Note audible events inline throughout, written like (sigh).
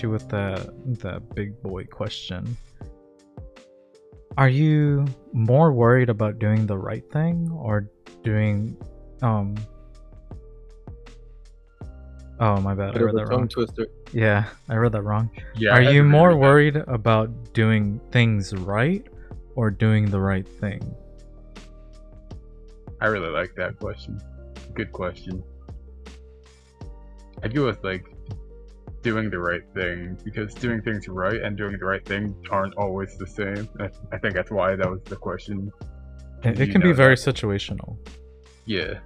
hit you with the the big boy question. Are you more worried about doing the right thing or doing um Oh my bad, I read that wrong. twister. Yeah, I read that wrong. Yeah. Are you more with that. worried about doing things right or doing the right thing? I really like that question. Good question. I go with like doing the right thing because doing things right and doing the right thing aren't always the same. I, I think that's why that was the question. It, it can be know very that. situational. Yeah.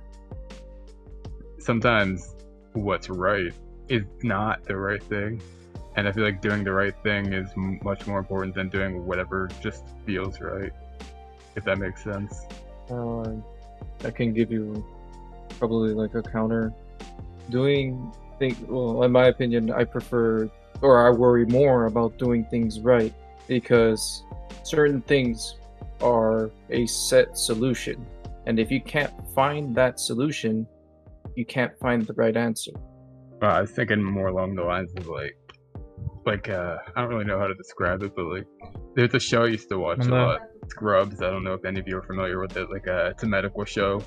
Sometimes what's right is not the right thing. And I feel like doing the right thing is m- much more important than doing whatever just feels right. If that makes sense. Uh, I can give you probably like a counter. Doing things, well, in my opinion, I prefer or I worry more about doing things right because certain things are a set solution. And if you can't find that solution, you can't find the right answer. Uh, I was thinking more along the lines of like, like uh, I don't really know how to describe it, but like, there's a show I used to watch a lot, Scrubs. I don't know if any of you are familiar with it. Like, uh, it's a medical show,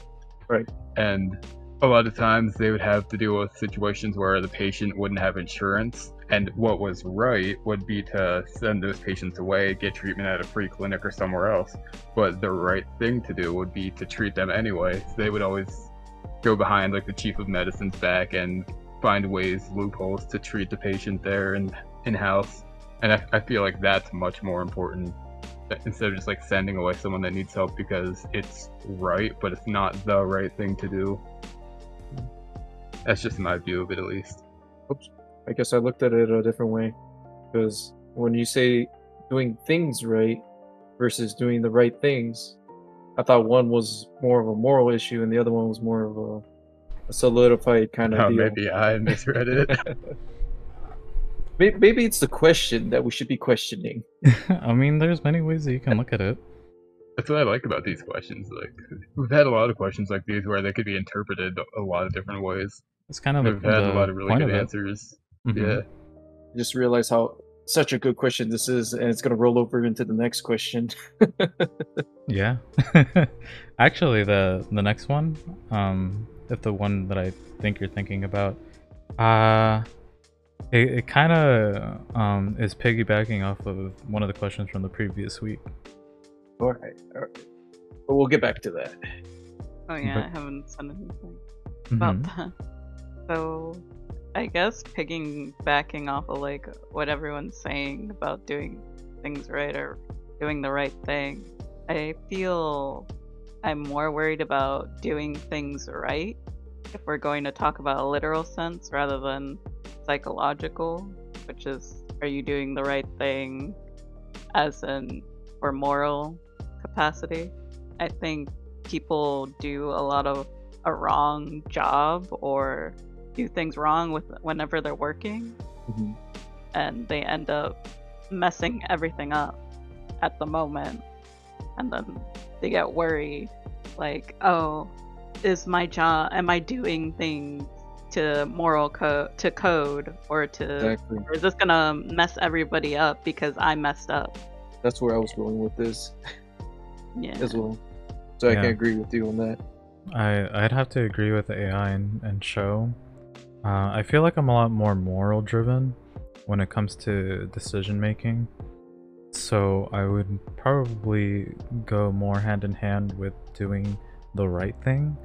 Right. And a lot of times they would have to deal with situations where the patient wouldn't have insurance, and what was right would be to send those patients away, get treatment at a free clinic or somewhere else. But the right thing to do would be to treat them anyway. They would always go behind like the chief of medicine's back and find ways, loopholes to treat the patient there and in house. And I, I feel like that's much more important instead of just like sending away someone that needs help because it's right, but it's not the right thing to do. That's just my view of it, at least. Oops. I guess I looked at it a different way because when you say doing things right versus doing the right things, I thought one was more of a moral issue and the other one was more of a, a solidified kind of Oh, deal. maybe I misread it. (laughs) Maybe it's the question that we should be questioning. (laughs) I mean, there's many ways that you can look at it. That's what I like about these questions. Like we've had a lot of questions like these where they could be interpreted a lot of different ways. It's kind of the, We've had the a lot of really good of it. answers. Mhm. Yeah. Just realize how such a good question this is, and it's gonna roll over into the next question. (laughs) Yeah. (laughs) Actually, the the next one, um, if the one that I think you're thinking about, uh, it, it kind of um is piggybacking off of one of the questions from the previous week. all right, all right. But we'll get back to that. Oh yeah, But- I haven't said anything about Mhm. that. So, I guess backing off of like what everyone's saying about doing things right or doing the right thing, I feel I'm more worried about doing things right if we're going to talk about a literal sense rather than psychological, which is are you doing the right thing as in for moral capacity? I think people do a lot of a wrong job or do things wrong with whenever they're working Mhm. and they end up messing everything up at the moment and then they get worried like oh is my job am i doing things to moral code to code or to Exactly. or is this gonna mess everybody up because i messed up That's where I was going with this yeah as well. So I can agree with you on that. I I'd have to agree with the AI and, and show. Uh, I feel like I'm a lot more moral driven when it comes to decision making. So I would probably go more hand in hand with doing the right thing.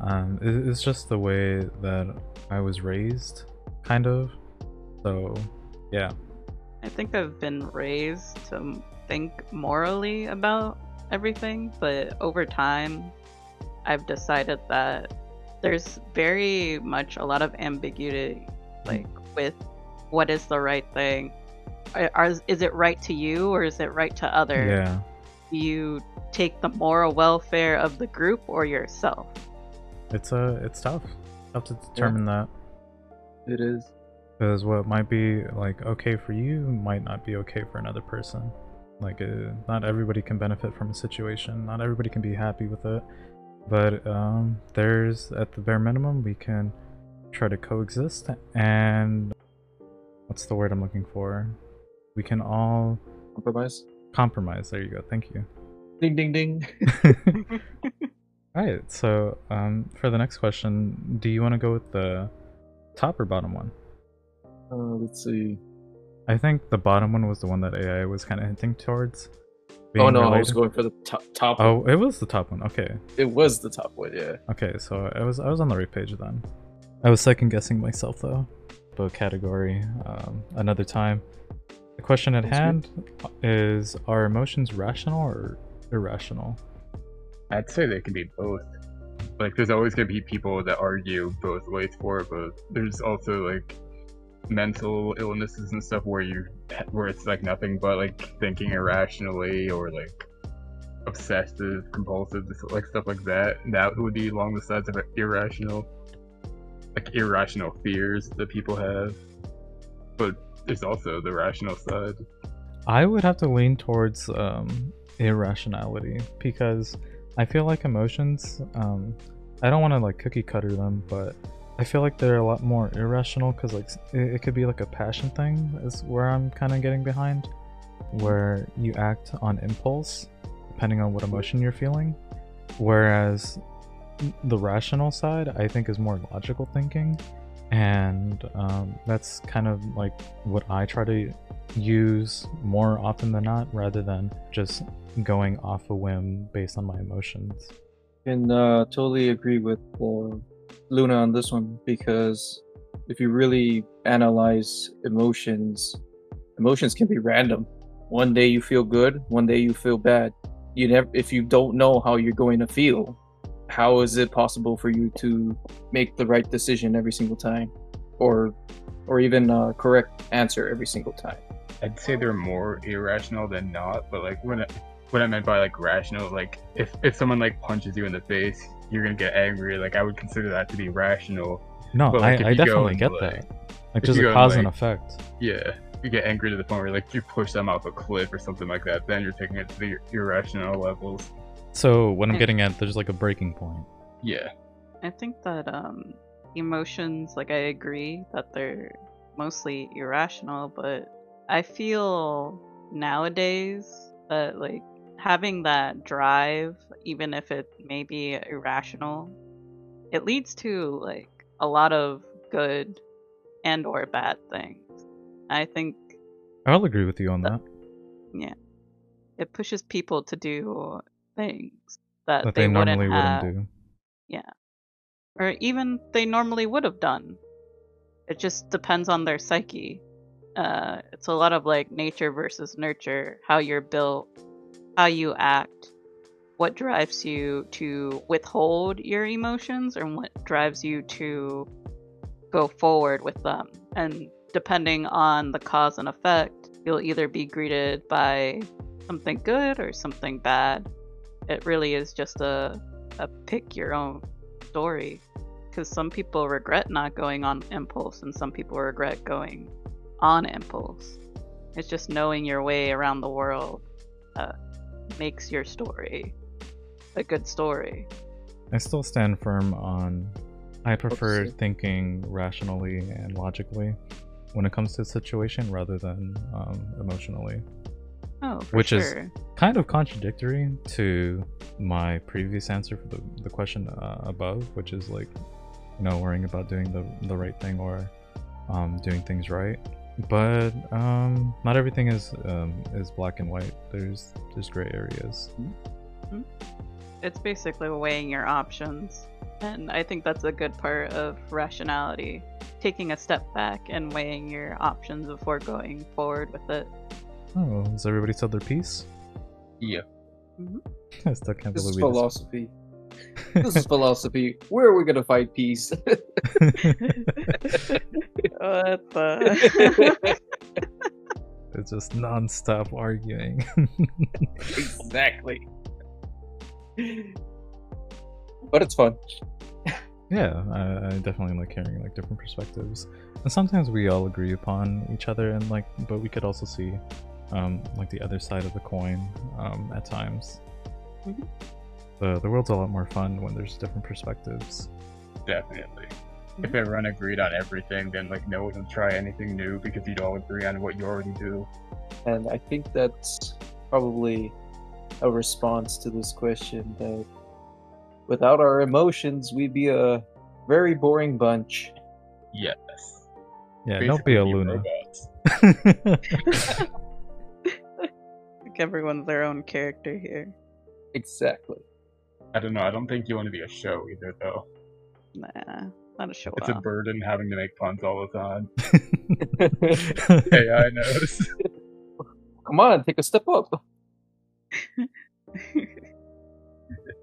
Um, it, it's just the way that I was raised, kind of. So, yeah. I think I've been raised to think morally about everything, but over time, I've decided that there's very much a lot of ambiguity, like with what is the right thing. Are, are- is it right to you or is it right to others? Yeah. Do you take the moral welfare of the group or yourself? It's uh, it's tough. Tough to determine that. It is. Because what might be like okay for you might not be okay for another person. Like, uh, not everybody can benefit from a situation. Not everybody can be happy with it. But um, there's, at the bare minimum, we can try to coexist. And what's the word I'm looking for? We can all Compromise. compromise. There you go. Thank you. Ding ding ding. (laughs) Alright, so um, for the next question, do you want to go with the top or bottom one? Uh, let's see. I think the bottom one was the one that AI was kind of hinting towards. Oh being no, I was going for the top. top Oh, one. it was the top one. Okay, It was the top one. Yeah. okay. So I was I was on the right page then. I was second guessing myself though. Both category. Um, another time. The question at Sounds hand is: Are emotions rational or irrational? I'd say they can be both. Like, there's always gonna be people that argue both ways for it, but there's also like mental illnesses and stuff where you where it's like nothing but like thinking irrationally or like obsessive, compulsive, like stuff like that. That would be along the sides of irrational, like irrational fears that people have. But there's also the rational side. I would have to lean towards um, irrationality because I feel like emotions. Um, I don't want to like cookie cutter them, but I feel like they're a lot more irrational because like it, it could be like a passion thing is where I'm kind of getting behind, where you act on impulse depending on what emotion you're feeling, whereas the rational side I think is more logical thinking, and um, that's kind of like what I try to use more often than not rather than just going off a whim based on my emotions. Can uh, totally agree with uh, Luna on this one because if you really analyze emotions, emotions can be random. One day you feel good, one day you feel bad. You never, if you don't know how you're going to feel, how is it possible for you to make the right decision every single time, or, or even a correct answer every single time? I'd say they're more irrational than not, but like when I, what I meant by like rational, like if if someone like punches you in the face, you're gonna get angry. Like I would consider that to be rational. No, But, like, I, I definitely and, get like- that. Like if just a go and, cause and like- effect. Yeah, you get angry to the point where like you push them off a cliff or something like that. Then you're taking it to the irrational levels. So what I'm Yeah. getting at, there's like a breaking point. Yeah, I think that um, emotions, like I agree that they're mostly irrational, but I feel nowadays that like having that drive, even if it may be irrational, it leads to like a lot of good and or bad things. I think I'll agree with you on that. Yeah. It pushes people to do things that, That they, they wouldn't normally have, wouldn't do. Yeah. Or even they normally would have done. It just depends on their psyche. Uh, it's a lot of like nature versus nurture, how you're built, how you act, what drives you to withhold your emotions, and what drives you to go forward with them. And depending on the cause and effect, you'll either be greeted by something good or something bad. It really is just a, a pick your own story because some people regret not going on impulse and some people regret going on impulse. It's just knowing your way around the world uh, makes your story a good story. I still stand firm on. I prefer see. thinking rationally and logically when it comes to a situation rather than um, emotionally. Oh, for Which is- Kind of contradictory to my previous answer for the, the question uh, above, which is like, you know, worrying about doing the, the right thing or um, doing things right. But um, not everything is um, is black and white. There's there's gray areas. It's basically weighing your options. And I think that's a good part of rationality. Taking a step back and weighing your options before going forward with it. Oh, has everybody said their piece? yeah. (laughs) I still can't This is believe we philosophy. This is philosophy. Where are we gonna find peace? (laughs) What the? (laughs) It's just non-stop arguing. (laughs) exactly. But it's fun. yeah, I, I definitely like hearing like different perspectives, and sometimes we all agree upon each other, and like, but we could also see, um, like the other side of the coin, um, at times. Mhm. The the world's a lot more fun when there's different perspectives. Definitely. if mm-hmm. everyone agreed on everything, then like no one would try anything new because you'd all agree on what you already do. And I think that's probably a response to this question that without our emotions, we'd be a very boring bunch. Yes. Yeah, don't be a Luna. (laughs) (laughs) Like everyone's their own character here. Exactly. I don't know. I don't think you want to be a show either, though. Nah, not a show It's a burden having to make puns all the time. (laughs) (laughs) AI knows. (laughs) Come on, take a step up.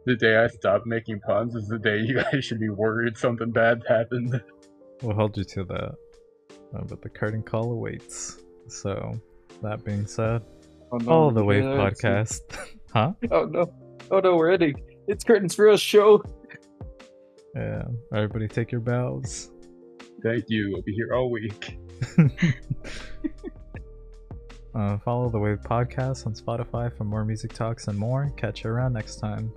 The day I stop making puns is the day you guys should be worried something bad happened. we'll hold you to that. Uh, but the curtain call awaits. So, that being said, Oh, no, follow the Wave podcast. huh? Oh no. Oh no, we're ending. It's curtains for us show. Yeah. Everybody take your bows. Thank you. I'll be here all week. (laughs) uh, follow the Wave podcast on Spotify for more music talks and more. Catch you around next time.